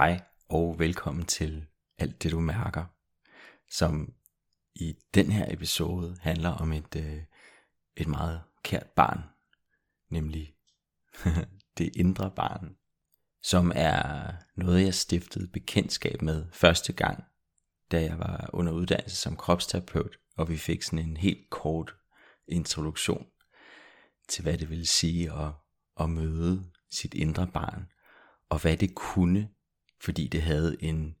Hej og velkommen til Alt det du mærker, som i den her episode handler om et, øh, et meget kært barn, nemlig det indre barn, som er noget jeg stiftede bekendtskab med første gang, da jeg var under uddannelse som kropsterapeut, og vi fik sådan en helt kort introduktion til hvad det ville sige at, at møde sit indre barn, og hvad det kunne fordi det havde en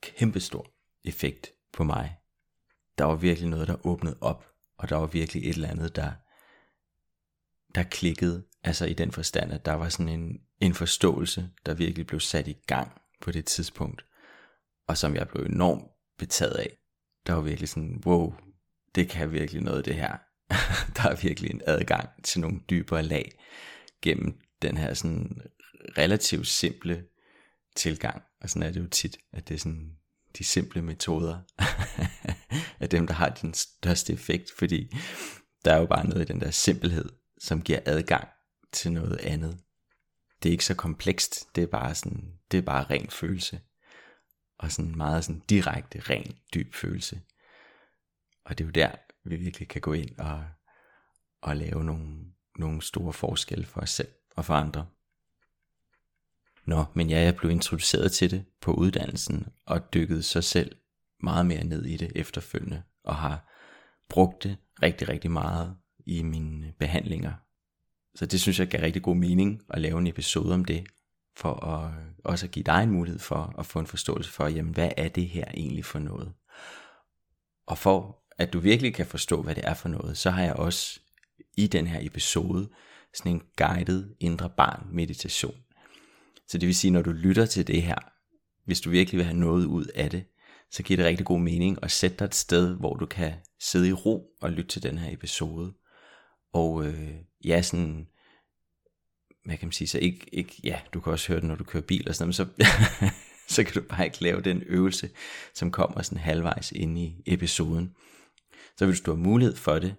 kæmpestor effekt på mig. Der var virkelig noget, der åbnede op, og der var virkelig et eller andet, der, der klikkede, altså i den forstand, at der var sådan en, en forståelse, der virkelig blev sat i gang på det tidspunkt, og som jeg blev enormt betaget af. Der var virkelig sådan, wow, det kan virkelig noget det her. der er virkelig en adgang til nogle dybere lag gennem den her sådan relativt simple tilgang. Og sådan er det jo tit, at det er sådan de simple metoder af dem, der har den største effekt, fordi der er jo bare noget i den der simpelhed, som giver adgang til noget andet. Det er ikke så komplekst, det er bare sådan, det er bare ren følelse. Og sådan meget sådan direkte, ren, dyb følelse. Og det er jo der, vi virkelig kan gå ind og, og lave nogle, nogle store forskelle for os selv og for andre. Nå, men ja, jeg blev introduceret til det på uddannelsen, og dykkede så selv meget mere ned i det efterfølgende, og har brugt det rigtig, rigtig meget i mine behandlinger. Så det synes jeg gav rigtig god mening at lave en episode om det, for at også at give dig en mulighed for at få en forståelse for, jamen hvad er det her egentlig for noget? Og for at du virkelig kan forstå, hvad det er for noget, så har jeg også i den her episode sådan en guided indre barn meditation, så det vil sige, når du lytter til det her, hvis du virkelig vil have noget ud af det, så giver det rigtig god mening at sætte dig et sted, hvor du kan sidde i ro og lytte til den her episode. Og øh, ja, sådan, hvad kan man sige, så ikke, ikke, ja, du kan også høre det, når du kører bil og sådan noget, men så, så kan du bare ikke lave den øvelse, som kommer sådan halvvejs ind i episoden. Så hvis du har mulighed for det,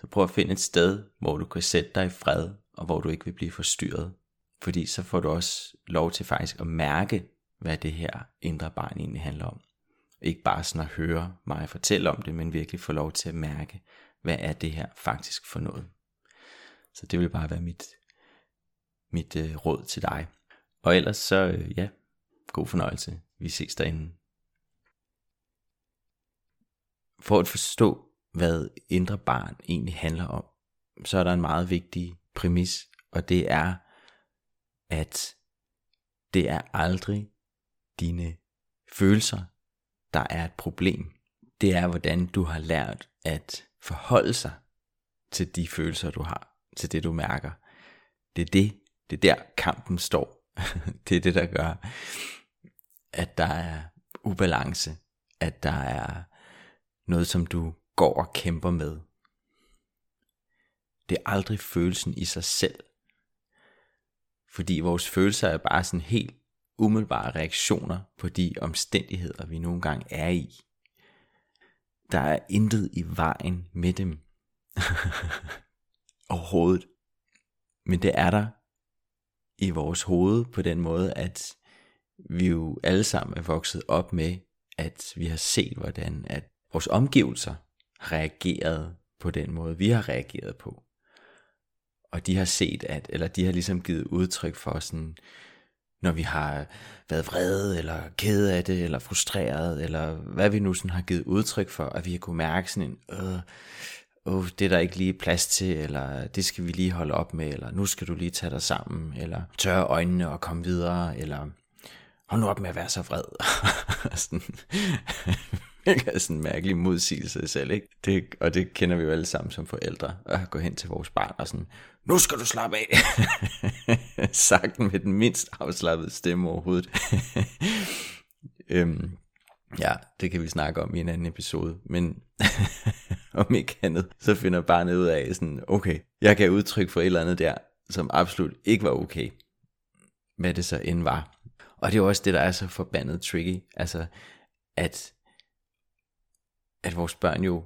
så prøv at finde et sted, hvor du kan sætte dig i fred, og hvor du ikke vil blive forstyrret. Fordi så får du også lov til faktisk at mærke, hvad det her indre barn egentlig handler om. Ikke bare sådan at høre mig fortælle om det, men virkelig få lov til at mærke, hvad er det her faktisk for noget. Så det vil bare være mit, mit øh, råd til dig. Og ellers så, øh, ja, god fornøjelse. Vi ses derinde. For at forstå, hvad indre barn egentlig handler om, så er der en meget vigtig præmis, og det er, at det er aldrig dine følelser, der er et problem. Det er, hvordan du har lært at forholde sig til de følelser, du har, til det, du mærker. Det er det, det er der kampen står. det er det, der gør, at der er ubalance, at der er noget, som du går og kæmper med. Det er aldrig følelsen i sig selv, fordi vores følelser er bare sådan helt umiddelbare reaktioner på de omstændigheder, vi nogle gange er i. Der er intet i vejen med dem. Overhovedet. Men det er der i vores hoved på den måde, at vi jo alle sammen er vokset op med, at vi har set, hvordan at vores omgivelser har reageret på den måde, vi har reageret på og de har set, at, eller de har ligesom givet udtryk for sådan, når vi har været vrede, eller kede af det, eller frustreret, eller hvad vi nu sådan har givet udtryk for, at vi har kunne mærke sådan en, øh, oh, det er der ikke lige plads til, eller det skal vi lige holde op med, eller nu skal du lige tage dig sammen, eller tørre øjnene og komme videre, eller hold nu op med at være så vred. sådan, er sådan en mærkelig modsigelse selv, ikke? Det, og det kender vi jo alle sammen som forældre, at gå hen til vores barn og sådan, nu skal du slappe af. Sagt med den mindst afslappede stemme overhovedet. øhm, ja, det kan vi snakke om i en anden episode, men om ikke andet, så finder barnet ud af sådan, okay, jeg kan udtrykke for et eller andet der, som absolut ikke var okay, hvad det så end var. Og det er jo også det, der er så forbandet tricky, altså at, at vores børn jo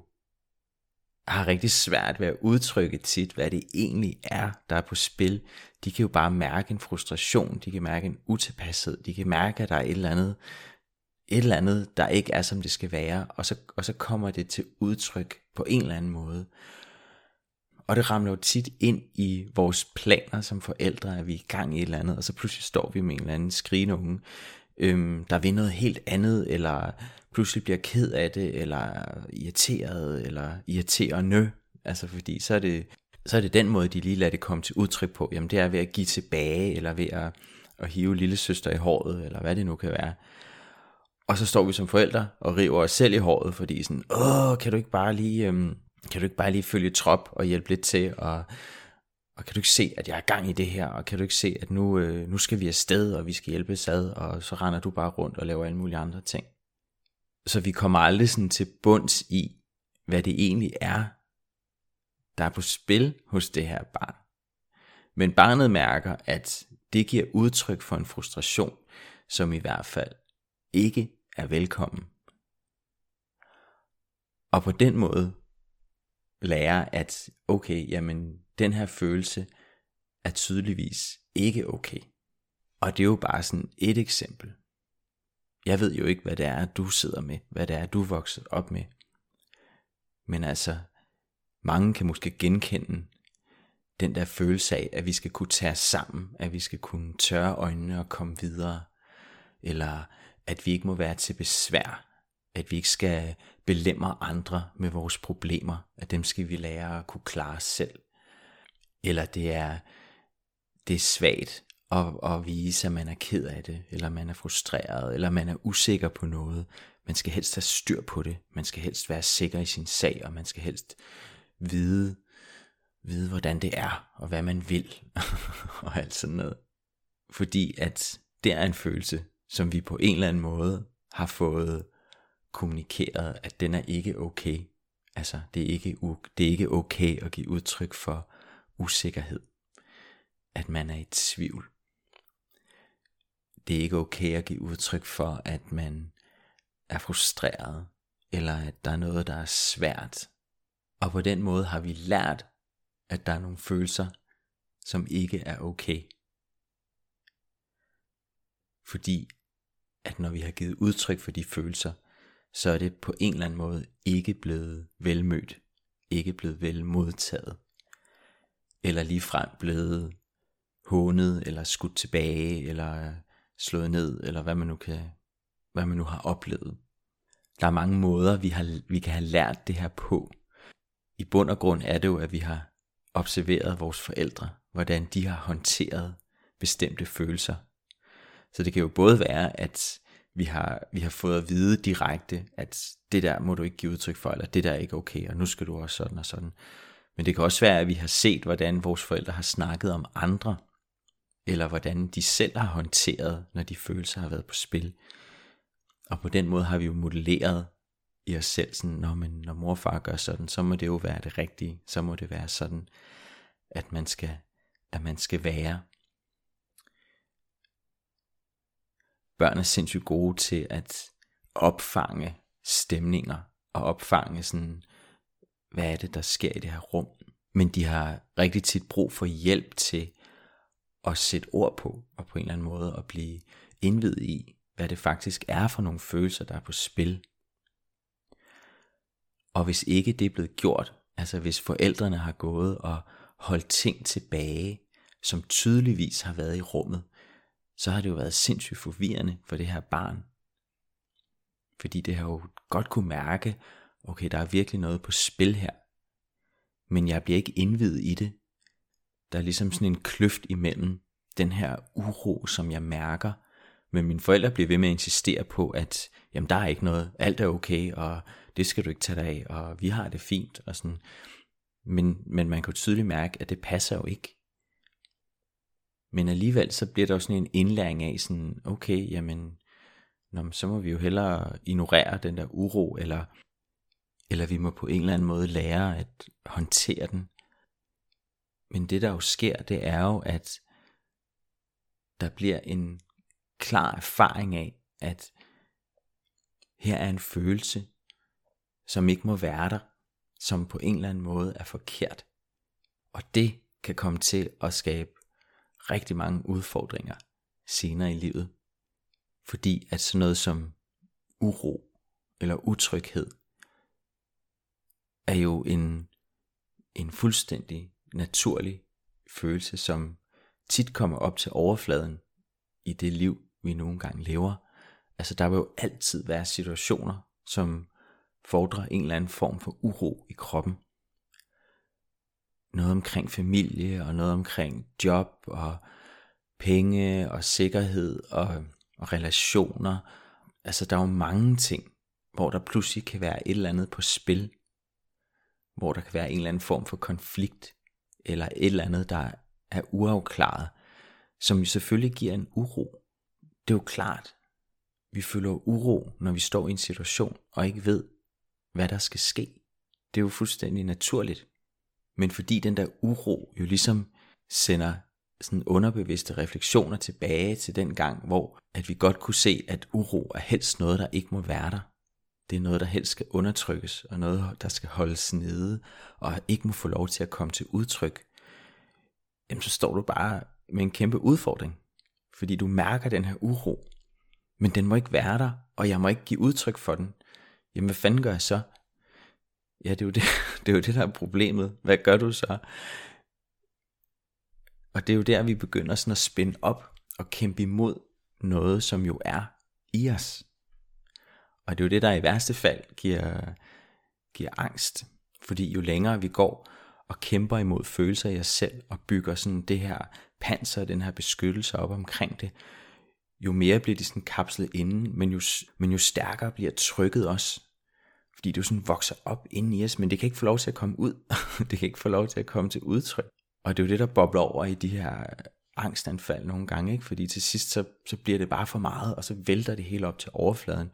har rigtig svært ved at udtrykke tit, hvad det egentlig er, der er på spil. De kan jo bare mærke en frustration, de kan mærke en utilpashed, de kan mærke, at der er et eller andet, et eller andet, der ikke er, som det skal være, og så, og så kommer det til udtryk på en eller anden måde. Og det ramler jo tit ind i vores planer som forældre, at vi er i gang i et eller andet, og så pludselig står vi med en eller anden skrigende unge, øhm, der vil noget helt andet, eller pludselig bliver ked af det, eller irriteret, eller irriterende. Altså fordi så er det, så er det den måde, de lige lader det komme til udtryk på. Jamen det er ved at give tilbage, eller ved at, at hive lille søster i håret, eller hvad det nu kan være. Og så står vi som forældre og river os selv i håret, fordi sådan, åh, kan du ikke bare lige, øhm, kan du ikke bare lige følge trop og hjælpe lidt til, og, og kan du ikke se, at jeg er gang i det her, og kan du ikke se, at nu, øh, nu skal vi afsted, og vi skal hjælpe sad, og så render du bare rundt og laver alle mulige andre ting. Så vi kommer aldrig sådan til bunds i, hvad det egentlig er, der er på spil hos det her barn. Men barnet mærker, at det giver udtryk for en frustration, som i hvert fald ikke er velkommen. Og på den måde lærer, at okay, jamen den her følelse er tydeligvis ikke okay. Og det er jo bare sådan et eksempel. Jeg ved jo ikke, hvad det er, du sidder med, hvad det er, du er vokset op med. Men altså, mange kan måske genkende den der følelse af, at vi skal kunne tage os sammen, at vi skal kunne tørre øjnene og komme videre, eller at vi ikke må være til besvær, at vi ikke skal belemmer andre med vores problemer, at dem skal vi lære at kunne klare selv. Eller det er, det er svagt at, at vise, at man er ked af det, eller man er frustreret, eller man er usikker på noget. Man skal helst have styr på det. Man skal helst være sikker i sin sag, og man skal helst vide, vide hvordan det er, og hvad man vil, og alt sådan noget. Fordi at det er en følelse, som vi på en eller anden måde har fået kommunikeret, at den er ikke okay. Altså, det er ikke, det er ikke okay at give udtryk for usikkerhed. At man er i tvivl. Det er ikke okay at give udtryk for, at man er frustreret, eller at der er noget, der er svært. Og på den måde har vi lært, at der er nogle følelser, som ikke er okay. Fordi at når vi har givet udtryk for de følelser, så er det på en eller anden måde ikke blevet velmødt, ikke blevet vel modtaget, eller ligefrem blevet hånet, eller skudt tilbage, eller slået ned, eller hvad man nu kan, hvad man nu har oplevet. Der er mange måder, vi, har, vi kan have lært det her på. I bund og grund er det jo, at vi har observeret vores forældre, hvordan de har håndteret bestemte følelser. Så det kan jo både være, at vi har, vi har fået at vide direkte, at det der må du ikke give udtryk for, eller det der er ikke okay, og nu skal du også sådan og sådan. Men det kan også være, at vi har set, hvordan vores forældre har snakket om andre, eller hvordan de selv har håndteret, når de følelser har været på spil. Og på den måde har vi jo modelleret i os selv, sådan, når, man, når mor og far gør sådan, så må det jo være det rigtige, så må det være sådan, at man skal, at man skal være. Børn er sindssygt gode til at opfange stemninger, og opfange sådan, hvad er det, der sker i det her rum. Men de har rigtig tit brug for hjælp til at sætte ord på, og på en eller anden måde at blive indvidet i, hvad det faktisk er for nogle følelser, der er på spil. Og hvis ikke det er blevet gjort, altså hvis forældrene har gået og holdt ting tilbage, som tydeligvis har været i rummet, så har det jo været sindssygt forvirrende for det her barn. Fordi det har jo godt kunne mærke, okay, der er virkelig noget på spil her. Men jeg bliver ikke indvidet i det. Der er ligesom sådan en kløft imellem den her uro, som jeg mærker, men mine forældre bliver ved med at insistere på, at jamen, der er ikke noget, alt er okay, og det skal du ikke tage dig af, og vi har det fint, og sådan. Men, men man kan jo tydeligt mærke, at det passer jo ikke. Men alligevel så bliver der jo sådan en indlæring af sådan, okay, jamen, nå, så må vi jo hellere ignorere den der uro, eller, eller vi må på en eller anden måde lære at håndtere den. Men det der jo sker, det er jo, at der bliver en klar erfaring af, at her er en følelse, som ikke må være der, som på en eller anden måde er forkert. Og det kan komme til at skabe rigtig mange udfordringer senere i livet. Fordi at sådan noget som uro eller utryghed er jo en, en fuldstændig naturlig følelse, som tit kommer op til overfladen i det liv, vi nogle gange lever. Altså der vil jo altid være situationer, som fordrer en eller anden form for uro i kroppen. Noget omkring familie, og noget omkring job, og penge, og sikkerhed, og, og relationer. Altså der er jo mange ting, hvor der pludselig kan være et eller andet på spil. Hvor der kan være en eller anden form for konflikt, eller et eller andet, der er uafklaret, som jo selvfølgelig giver en uro. Det er jo klart, vi føler uro, når vi står i en situation og ikke ved, hvad der skal ske. Det er jo fuldstændig naturligt. Men fordi den der uro jo ligesom sender sådan underbevidste refleksioner tilbage til den gang, hvor at vi godt kunne se, at uro er helst noget, der ikke må være der. Det er noget, der helst skal undertrykkes, og noget, der skal holdes nede, og ikke må få lov til at komme til udtryk. Jamen, så står du bare med en kæmpe udfordring. Fordi du mærker den her uro, men den må ikke være der, og jeg må ikke give udtryk for den. Jamen hvad fanden gør jeg så? Ja, det er jo det, det, er jo det der er problemet. Hvad gør du så? Og det er jo der, vi begynder sådan at spænde op og kæmpe imod noget, som jo er i os. Og det er jo det, der i værste fald giver, giver angst. Fordi jo længere vi går og kæmper imod følelser i os selv, og bygger sådan det her panser, den her beskyttelse op omkring det, jo mere bliver de sådan kapslet inden, men jo, men jo stærkere bliver trykket også. Fordi det jo sådan vokser op inden i os, men det kan ikke få lov til at komme ud. det kan ikke få lov til at komme til udtryk. Og det er jo det, der bobler over i de her angstanfald nogle gange, ikke? fordi til sidst så, så bliver det bare for meget, og så vælter det hele op til overfladen.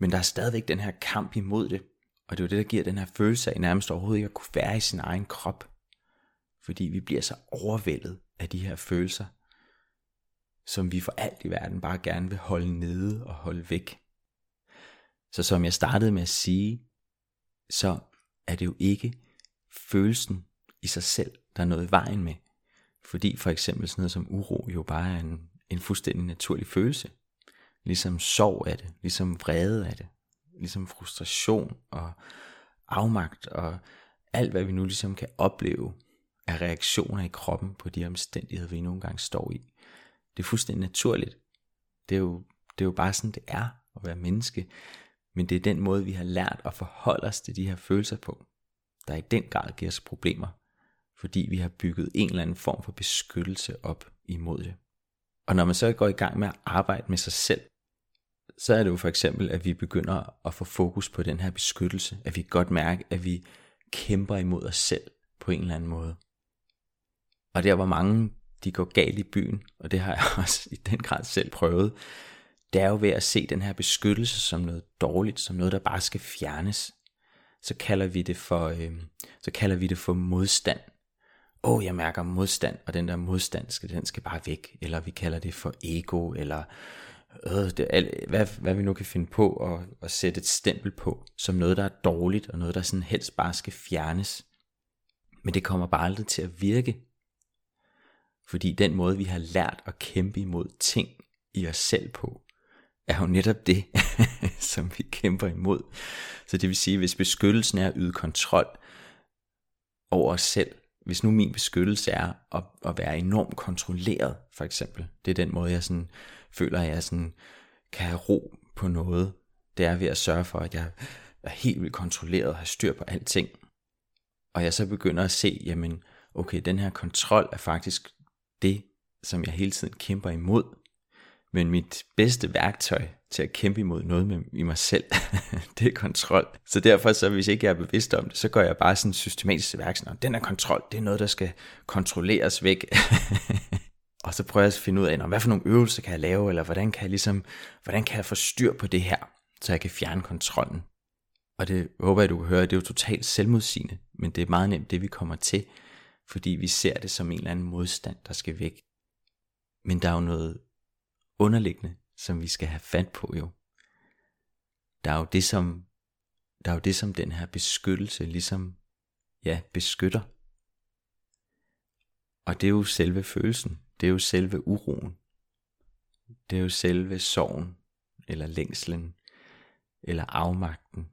Men der er stadigvæk den her kamp imod det, og det er jo det, der giver den her følelse af nærmest overhovedet ikke at kunne være i sin egen krop. Fordi vi bliver så overvældet af de her følelser, som vi for alt i verden bare gerne vil holde nede og holde væk. Så som jeg startede med at sige, så er det jo ikke følelsen i sig selv, der er noget i vejen med. Fordi for eksempel sådan noget som uro jo bare er en, en fuldstændig naturlig følelse. Ligesom sorg af det, ligesom vrede af det, ligesom frustration og afmagt og alt hvad vi nu ligesom kan opleve af reaktioner i kroppen på de omstændigheder, vi nogle gange står i. Det er fuldstændig naturligt. Det er jo, det er jo bare sådan, det er at være menneske. Men det er den måde, vi har lært at forholde os til de her følelser på, der i den grad giver os problemer. Fordi vi har bygget en eller anden form for beskyttelse op imod det. Og når man så går i gang med at arbejde med sig selv, så er det jo for eksempel, at vi begynder at få fokus på den her beskyttelse. At vi godt mærke, at vi kæmper imod os selv på en eller anden måde. Og der hvor mange de går galt i byen, og det har jeg også i den grad selv prøvet, det er jo ved at se den her beskyttelse som noget dårligt, som noget, der bare skal fjernes. Så kalder vi det for, øh, så kalder vi det for modstand. Åh, oh, jeg mærker modstand, og den der modstand, skal, den skal bare væk. Eller vi kalder det for ego, eller øh, det, alt, hvad, hvad vi nu kan finde på at, at sætte et stempel på, som noget, der er dårligt, og noget, der sådan helst bare skal fjernes. Men det kommer bare aldrig til at virke, fordi den måde, vi har lært at kæmpe imod ting i os selv på, er jo netop det, som vi kæmper imod. Så det vil sige, hvis beskyttelsen er at yde kontrol over os selv, hvis nu min beskyttelse er at, at være enormt kontrolleret, for eksempel, det er den måde, jeg sådan, føler, at jeg sådan, kan have ro på noget, det er ved at sørge for, at jeg er helt vildt kontrolleret og har styr på alting. Og jeg så begynder at se, jamen, okay, den her kontrol er faktisk det, som jeg hele tiden kæmper imod. Men mit bedste værktøj til at kæmpe imod noget med, i mig selv, det er kontrol. Så derfor, så hvis ikke jeg er bevidst om det, så går jeg bare sådan systematisk til værk. Den er kontrol, det er noget, der skal kontrolleres væk. og så prøver jeg at finde ud af, hvad for nogle øvelser kan jeg lave, eller hvordan kan jeg, ligesom, hvordan kan jeg få styr på det her, så jeg kan fjerne kontrollen. Og det håber jeg, du kan høre, det er jo totalt selvmodsigende, men det er meget nemt det, vi kommer til, fordi vi ser det som en eller anden modstand, der skal væk. Men der er jo noget underliggende, som vi skal have fat på jo. Der er jo det, som der er jo det, som den her beskyttelse ligesom, ja, beskytter. Og det er jo selve følelsen. Det er jo selve uroen. Det er jo selve sorgen, eller længslen, eller afmagten,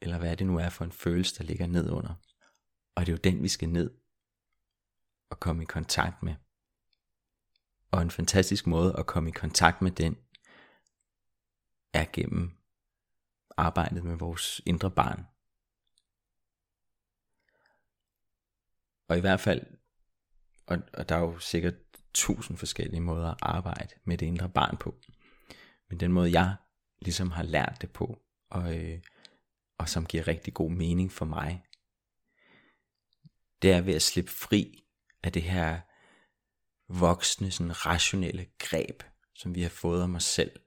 eller hvad det nu er for en følelse, der ligger ned under. Og det er jo den, vi skal ned og komme i kontakt med. Og en fantastisk måde at komme i kontakt med den, er gennem arbejdet med vores indre barn. Og i hvert fald, og, og der er jo sikkert tusind forskellige måder at arbejde med det indre barn på. Men den måde jeg ligesom har lært det på, og, øh, og som giver rigtig god mening for mig, det er ved at slippe fri af det her voksne, sådan rationelle greb, som vi har fået om os selv.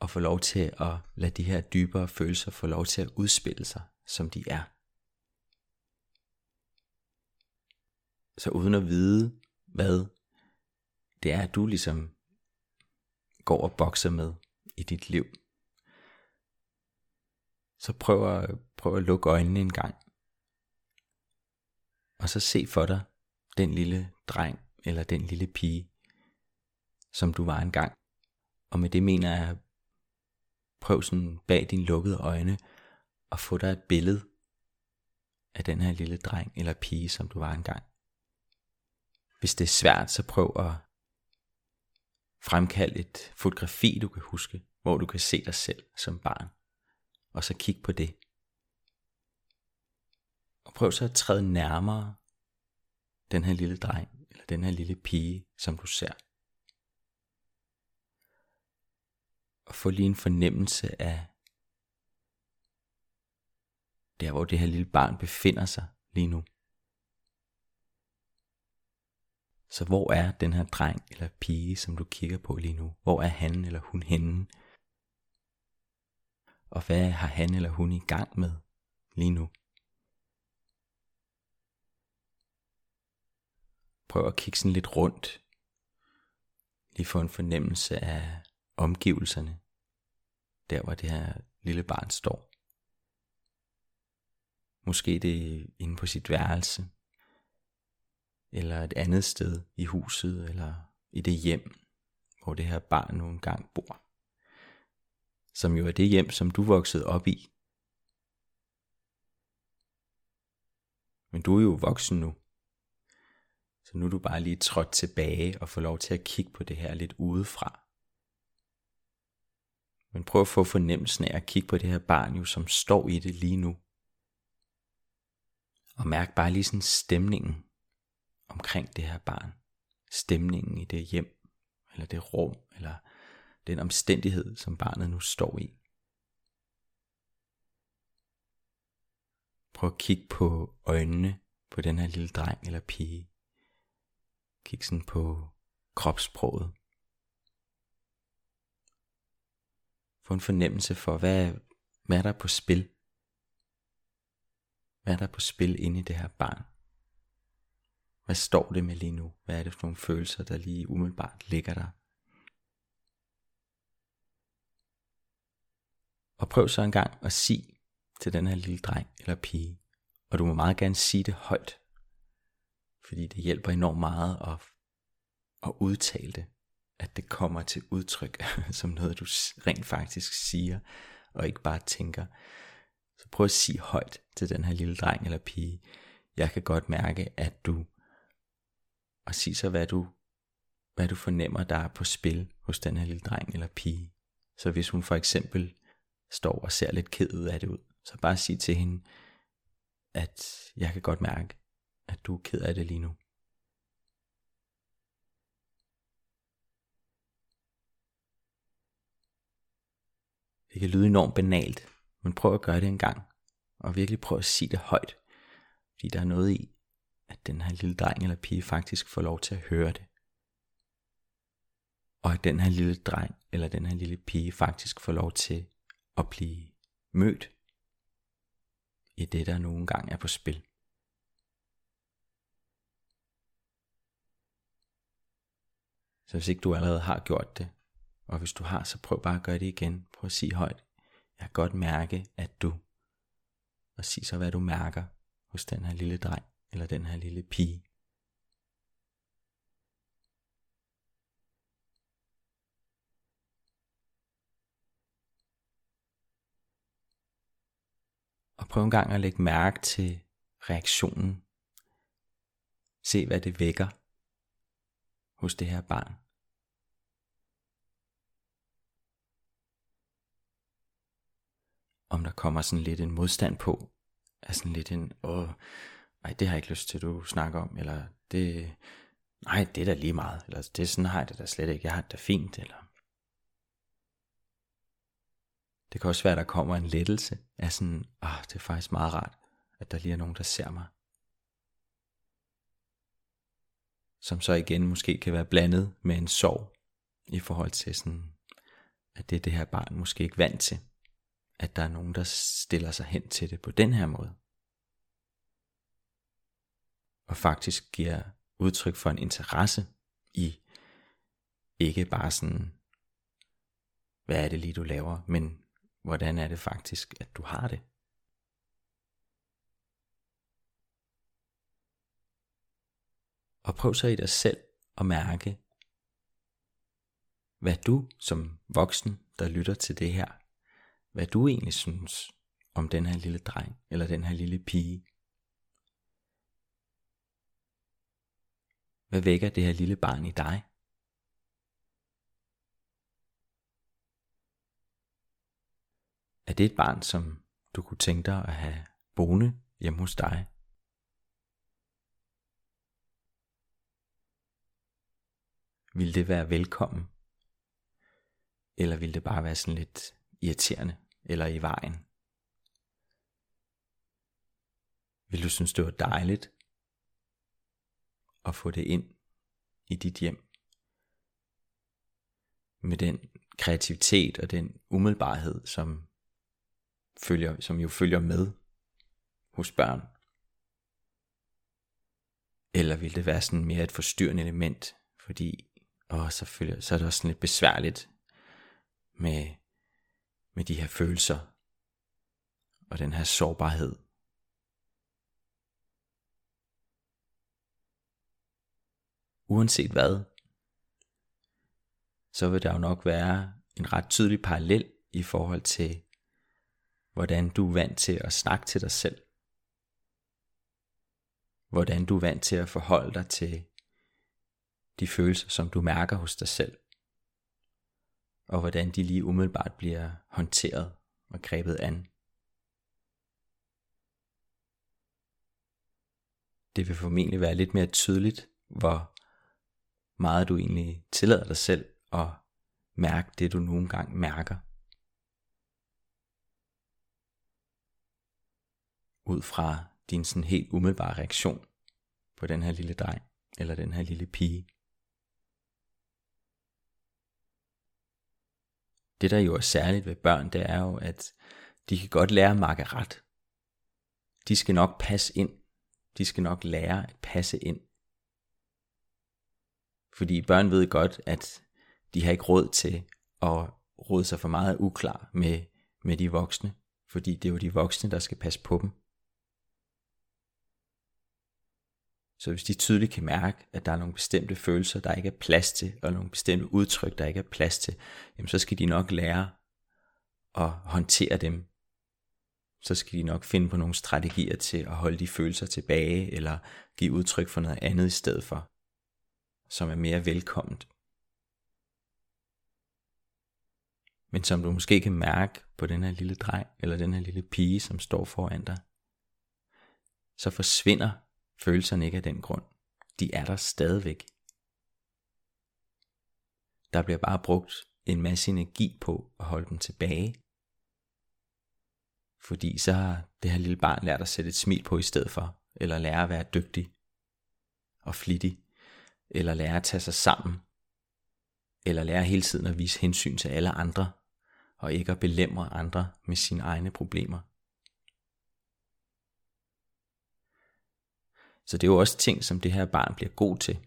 Og få lov til at lade de her dybere følelser få lov til at udspille sig, som de er. Så uden at vide, hvad det er, du ligesom går og bokser med i dit liv, så prøv at, prøv at lukke øjnene en gang. Og så se for dig den lille dreng eller den lille pige, som du var engang. Og med det mener jeg, prøv sådan bag dine lukkede øjne at få dig et billede af den her lille dreng eller pige, som du var engang. Hvis det er svært, så prøv at fremkalde et fotografi, du kan huske, hvor du kan se dig selv som barn. Og så kig på det. Og prøv så at træde nærmere den her lille dreng, eller den her lille pige, som du ser. Og få lige en fornemmelse af der, hvor det her lille barn befinder sig lige nu. Så hvor er den her dreng eller pige, som du kigger på lige nu? Hvor er han eller hun henne? Og hvad har han eller hun i gang med lige nu? Prøv at kigge sådan lidt rundt. Lige få en fornemmelse af omgivelserne. Der hvor det her lille barn står. Måske det er inde på sit værelse. Eller et andet sted i huset. Eller i det hjem, hvor det her barn nu engang bor. Som jo er det hjem, som du voksede op i. Men du er jo voksen nu. Så nu er du bare lige trådt tilbage og får lov til at kigge på det her lidt udefra. Men prøv at få fornemmelsen af at kigge på det her barn, jo, som står i det lige nu. Og mærk bare lige sådan stemningen omkring det her barn. Stemningen i det hjem, eller det rum, eller den omstændighed, som barnet nu står i. Prøv at kigge på øjnene på den her lille dreng eller pige. Kig sådan på kropssproget. Få en fornemmelse for, hvad, hvad er der på spil? Hvad er der på spil inde i det her barn? Hvad står det med lige nu? Hvad er det for nogle følelser, der lige umiddelbart ligger der? Og prøv så engang at sige til den her lille dreng eller pige, og du må meget gerne sige det højt, fordi det hjælper enormt meget at, at udtale det, at det kommer til udtryk som noget, du rent faktisk siger, og ikke bare tænker. Så prøv at sige højt til den her lille dreng eller pige, jeg kan godt mærke, at du, og sig så, hvad du, hvad du fornemmer, der er på spil hos den her lille dreng eller pige. Så hvis hun for eksempel står og ser lidt ked af det ud, så bare sig til hende, at jeg kan godt mærke, at du er ked af det lige nu. Det kan lyde enormt banalt, men prøv at gøre det en gang, og virkelig prøv at sige det højt, fordi der er noget i, den her lille dreng eller pige faktisk får lov til at høre det. Og at den her lille dreng eller den her lille pige faktisk får lov til at blive mødt i det, der nogle gange er på spil. Så hvis ikke du allerede har gjort det, og hvis du har, så prøv bare at gøre det igen. Prøv at sige højt. Jeg kan godt mærke, at du, og sig så hvad du mærker hos den her lille dreng eller den her lille pige. Og prøv en gang at lægge mærke til reaktionen. Se hvad det vækker hos det her barn. Om der kommer sådan lidt en modstand på, er sådan lidt en, åh, nej, det har jeg ikke lyst til, du snakker om, eller det, nej, det er da lige meget, eller det sådan har jeg det da slet ikke, jeg har det da fint, eller det kan også være, at der kommer en lettelse af sådan, ah, det er faktisk meget rart, at der lige er nogen, der ser mig. Som så igen måske kan være blandet med en sorg i forhold til sådan, at det er det her barn måske ikke vant til. At der er nogen, der stiller sig hen til det på den her måde. Og faktisk giver udtryk for en interesse i ikke bare sådan, hvad er det lige du laver, men hvordan er det faktisk, at du har det? Og prøv så i dig selv at mærke, hvad du som voksen, der lytter til det her, hvad du egentlig synes om den her lille dreng eller den her lille pige. Hvad vækker det her lille barn i dig? Er det et barn, som du kunne tænke dig at have boende hjemme hos dig? Vil det være velkommen? Eller vil det bare være sådan lidt irriterende eller i vejen? Vil du synes, det var dejligt at få det ind i dit hjem? Med den kreativitet og den umiddelbarhed, som følger, som jo følger med hos børn? Eller vil det være sådan mere et forstyrrende element, fordi åh, så, følger, så er det også sådan lidt besværligt med, med de her følelser og den her sårbarhed. Uanset hvad, så vil der jo nok være en ret tydelig parallel i forhold til hvordan du er vant til at snakke til dig selv. Hvordan du er vant til at forholde dig til de følelser, som du mærker hos dig selv. Og hvordan de lige umiddelbart bliver håndteret og grebet an. Det vil formentlig være lidt mere tydeligt, hvor meget du egentlig tillader dig selv at mærke det, du nogle gange mærker. ud fra din sådan helt umiddelbare reaktion på den her lille dreng eller den her lille pige. Det der jo er særligt ved børn, det er jo, at de kan godt lære at makke ret. De skal nok passe ind. De skal nok lære at passe ind. Fordi børn ved godt, at de har ikke råd til at råde sig for meget uklar med, med de voksne. Fordi det er jo de voksne, der skal passe på dem. Så hvis de tydeligt kan mærke, at der er nogle bestemte følelser, der ikke er plads til, og nogle bestemte udtryk, der ikke er plads til, jamen så skal de nok lære at håndtere dem. Så skal de nok finde på nogle strategier til at holde de følelser tilbage, eller give udtryk for noget andet i stedet for, som er mere velkomment. Men som du måske kan mærke på den her lille dreng, eller den her lille pige, som står foran dig, så forsvinder følelserne ikke af den grund. De er der stadigvæk. Der bliver bare brugt en masse energi på at holde dem tilbage. Fordi så har det her lille barn lært at sætte et smil på i stedet for, eller lære at være dygtig og flittig, eller lære at tage sig sammen, eller lære hele tiden at vise hensyn til alle andre, og ikke at belemre andre med sine egne problemer. Så det er jo også ting, som det her barn bliver god til,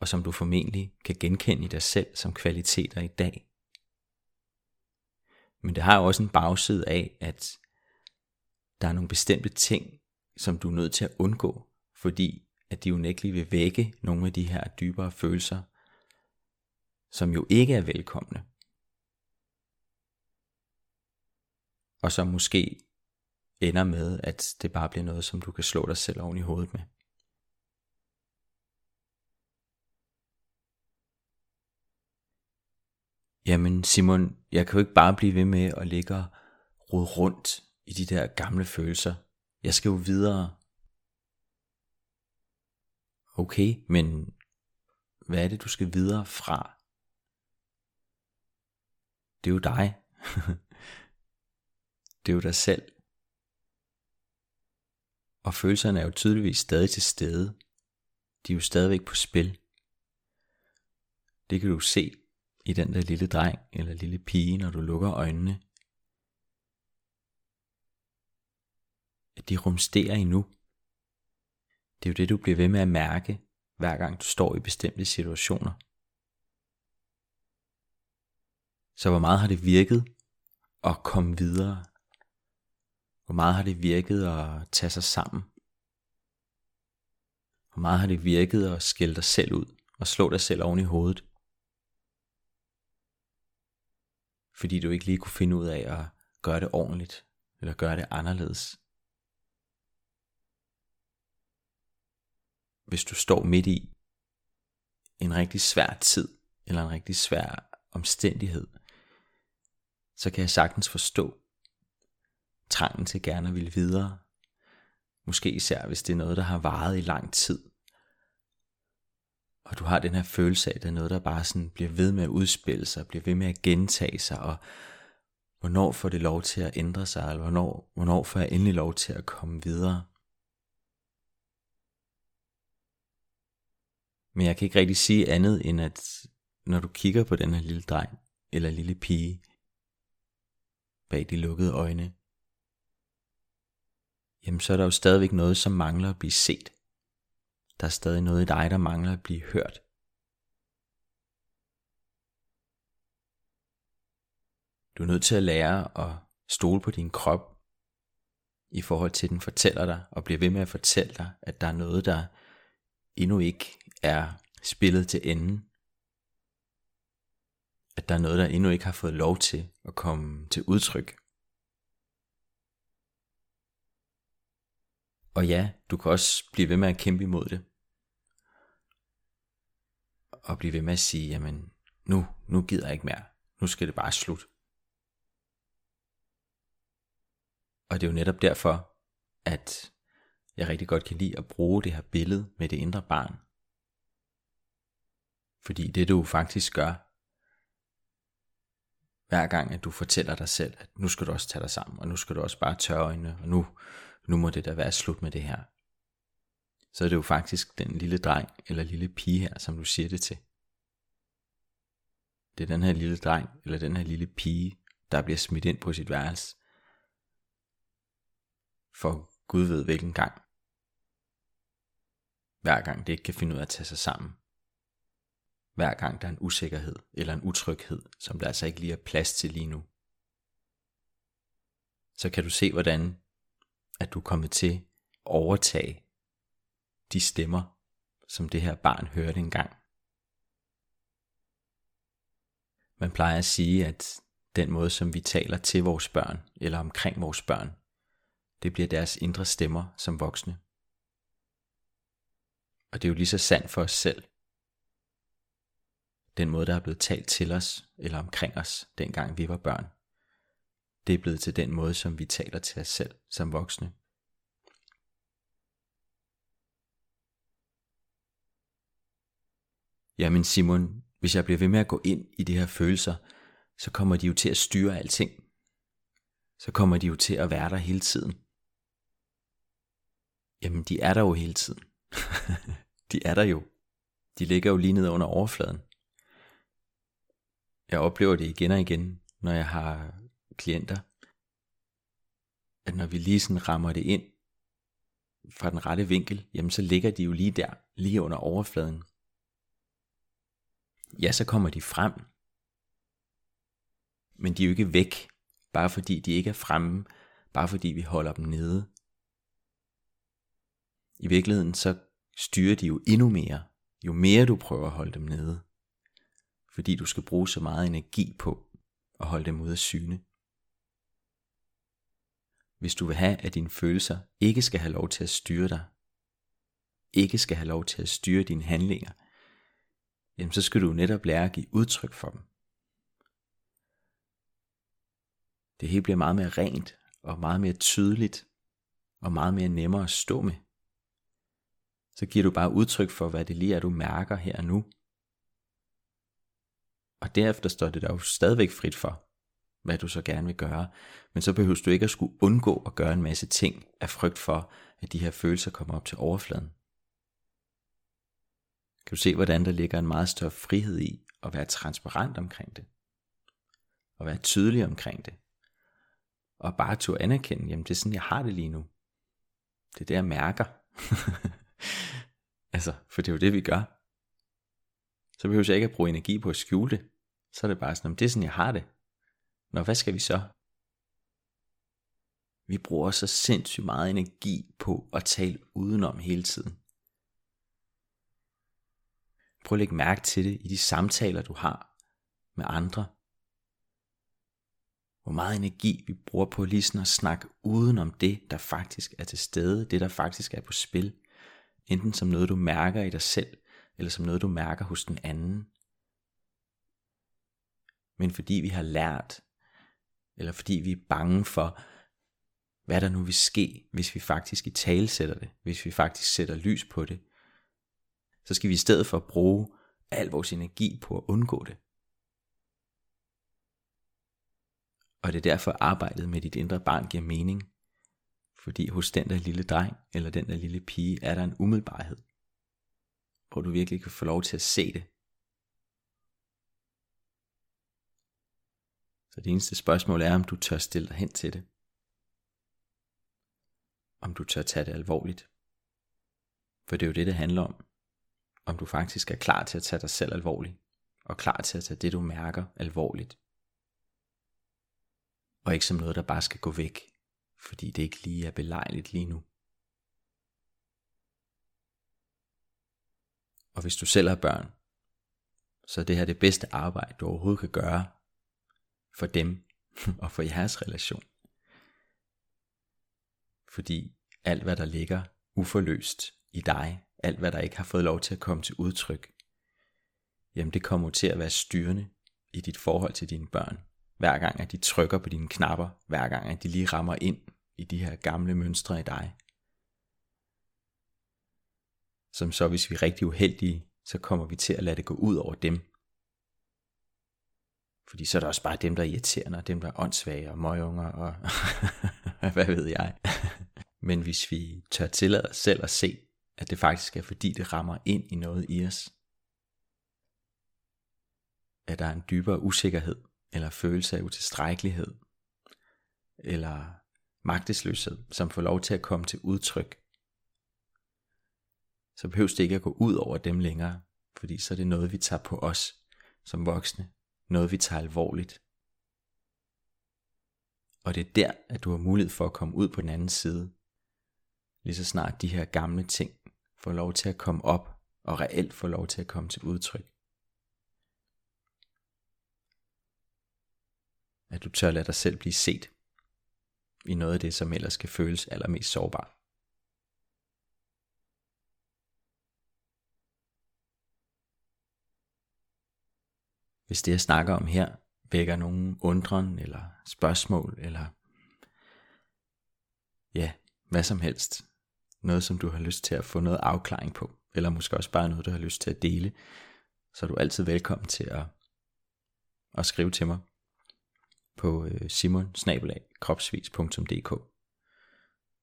og som du formentlig kan genkende i dig selv som kvaliteter i dag. Men det har jo også en bagside af, at der er nogle bestemte ting, som du er nødt til at undgå, fordi at de unægteligt vil vække nogle af de her dybere følelser, som jo ikke er velkomne. Og som måske ender med, at det bare bliver noget, som du kan slå dig selv oven i hovedet med. Jamen Simon, jeg kan jo ikke bare blive ved med at ligge og rode rundt i de der gamle følelser. Jeg skal jo videre. Okay, men hvad er det, du skal videre fra? Det er jo dig. det er jo dig selv. Og følelserne er jo tydeligvis stadig til stede. De er jo stadigvæk på spil. Det kan du se i den der lille dreng eller lille pige, når du lukker øjnene. At de rumsterer endnu. Det er jo det, du bliver ved med at mærke, hver gang du står i bestemte situationer. Så hvor meget har det virket at komme videre? Hvor meget har det virket at tage sig sammen? Hvor meget har det virket at skælde dig selv ud og slå dig selv oven i hovedet? Fordi du ikke lige kunne finde ud af at gøre det ordentligt, eller gøre det anderledes. Hvis du står midt i en rigtig svær tid, eller en rigtig svær omstændighed, så kan jeg sagtens forstå trangen til gerne at ville videre. Måske især hvis det er noget, der har varet i lang tid. Og du har den her følelse af, at det er noget, der bare sådan bliver ved med at udspille sig, bliver ved med at gentage sig, og hvornår får det lov til at ændre sig, eller hvornår, hvornår får jeg endelig lov til at komme videre. Men jeg kan ikke rigtig sige andet end at når du kigger på den her lille dreng eller lille pige bag de lukkede øjne, jamen så er der jo stadigvæk noget, som mangler at blive set. Der er stadig noget i dig, der mangler at blive hørt. Du er nødt til at lære at stole på din krop i forhold til, at den fortæller dig og bliver ved med at fortælle dig, at der er noget, der endnu ikke er spillet til enden. At der er noget, der endnu ikke har fået lov til at komme til udtryk. Og ja, du kan også blive ved med at kæmpe imod det. Og blive ved med at sige, jamen nu, nu gider jeg ikke mere. Nu skal det bare slut. Og det er jo netop derfor, at jeg rigtig godt kan lide at bruge det her billede med det indre barn. Fordi det du faktisk gør, hver gang at du fortæller dig selv, at nu skal du også tage dig sammen, og nu skal du også bare tørre øjnene, og nu, nu må det da være slut med det her. Så er det jo faktisk den lille dreng eller lille pige her, som du siger det til. Det er den her lille dreng eller den her lille pige, der bliver smidt ind på sit værelse. For Gud ved hvilken gang. Hver gang det ikke kan finde ud af at tage sig sammen. Hver gang der er en usikkerhed eller en utryghed, som der altså ikke lige er plads til lige nu. Så kan du se, hvordan at du er kommet til at overtage de stemmer, som det her barn hørte engang. Man plejer at sige, at den måde, som vi taler til vores børn, eller omkring vores børn, det bliver deres indre stemmer som voksne. Og det er jo lige så sandt for os selv. Den måde, der er blevet talt til os, eller omkring os, dengang vi var børn, det er blevet til den måde, som vi taler til os selv som voksne. Jamen Simon, hvis jeg bliver ved med at gå ind i de her følelser, så kommer de jo til at styre alting. Så kommer de jo til at være der hele tiden. Jamen, de er der jo hele tiden. de er der jo. De ligger jo lige ned under overfladen. Jeg oplever det igen og igen, når jeg har klienter, at når vi lige sådan rammer det ind fra den rette vinkel, jamen så ligger de jo lige der, lige under overfladen. Ja, så kommer de frem. Men de er jo ikke væk bare fordi de ikke er fremme, bare fordi vi holder dem nede. I virkeligheden så styrer de jo endnu mere, jo mere du prøver at holde dem nede. Fordi du skal bruge så meget energi på at holde dem ude af syne. Hvis du vil have, at dine følelser ikke skal have lov til at styre dig, ikke skal have lov til at styre dine handlinger, jamen så skal du netop lære at give udtryk for dem. Det hele bliver meget mere rent og meget mere tydeligt og meget mere nemmere at stå med. Så giver du bare udtryk for, hvad det lige er, du mærker her og nu. Og derefter står det der jo stadigvæk frit for, hvad du så gerne vil gøre. Men så behøver du ikke at skulle undgå at gøre en masse ting af frygt for, at de her følelser kommer op til overfladen. Kan du se, hvordan der ligger en meget større frihed i at være transparent omkring det? Og være tydelig omkring det? Og bare at anerkende, jamen det er sådan, jeg har det lige nu. Det er det, jeg mærker. altså, for det er jo det, vi gør. Så behøver jeg ikke at bruge energi på at skjule det. Så er det bare sådan, det er sådan, jeg har det. Nå, hvad skal vi så? Vi bruger så sindssygt meget energi på at tale udenom hele tiden. Prøv at lægge mærke til det i de samtaler, du har med andre. Hvor meget energi vi bruger på lige sådan at snakke udenom det, der faktisk er til stede, det der faktisk er på spil. Enten som noget, du mærker i dig selv, eller som noget, du mærker hos den anden. Men fordi vi har lært, eller fordi vi er bange for, hvad der nu vil ske, hvis vi faktisk i tale sætter det, hvis vi faktisk sætter lys på det, så skal vi i stedet for bruge al vores energi på at undgå det. Og det er derfor arbejdet med dit indre barn giver mening. Fordi hos den der lille dreng eller den der lille pige er der en umiddelbarhed. Hvor du virkelig kan få lov til at se det. Så det eneste spørgsmål er, om du tør stille dig hen til det. Om du tør tage det alvorligt. For det er jo det, det handler om om du faktisk er klar til at tage dig selv alvorligt, og klar til at tage det, du mærker, alvorligt. Og ikke som noget, der bare skal gå væk, fordi det ikke lige er belejligt lige nu. Og hvis du selv har børn, så er det her det bedste arbejde, du overhovedet kan gøre for dem og for jeres relation. Fordi alt hvad der ligger uforløst i dig, alt hvad der ikke har fået lov til at komme til udtryk, jamen det kommer til at være styrende i dit forhold til dine børn. Hver gang at de trykker på dine knapper, hver gang at de lige rammer ind i de her gamle mønstre i dig. Som så hvis vi er rigtig uheldige, så kommer vi til at lade det gå ud over dem. Fordi så er der også bare dem, der er irriterende, og dem, der er åndssvage og møgunger, og hvad ved jeg. Men hvis vi tør tillade os selv at se, at det faktisk er fordi det rammer ind i noget i os. At der er en dybere usikkerhed, eller følelse af utilstrækkelighed, eller magtesløshed, som får lov til at komme til udtryk. Så behøves det ikke at gå ud over dem længere, fordi så er det noget, vi tager på os som voksne, noget vi tager alvorligt. Og det er der, at du har mulighed for at komme ud på den anden side, lige så snart de her gamle ting får lov til at komme op, og reelt får lov til at komme til udtryk. At du tør lade dig selv blive set i noget af det, som ellers skal føles allermest sårbart. Hvis det jeg snakker om her vækker nogen undren eller spørgsmål eller ja, hvad som helst, noget, som du har lyst til at få noget afklaring på, eller måske også bare noget, du har lyst til at dele, så er du altid velkommen til at, at skrive til mig på simonsnabelagkropsvis.dk simon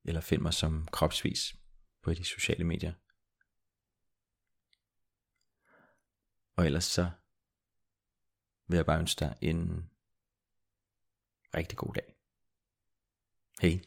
eller find mig som kropsvis på de sociale medier. Og ellers så vil jeg bare ønske dig en rigtig god dag. Hej.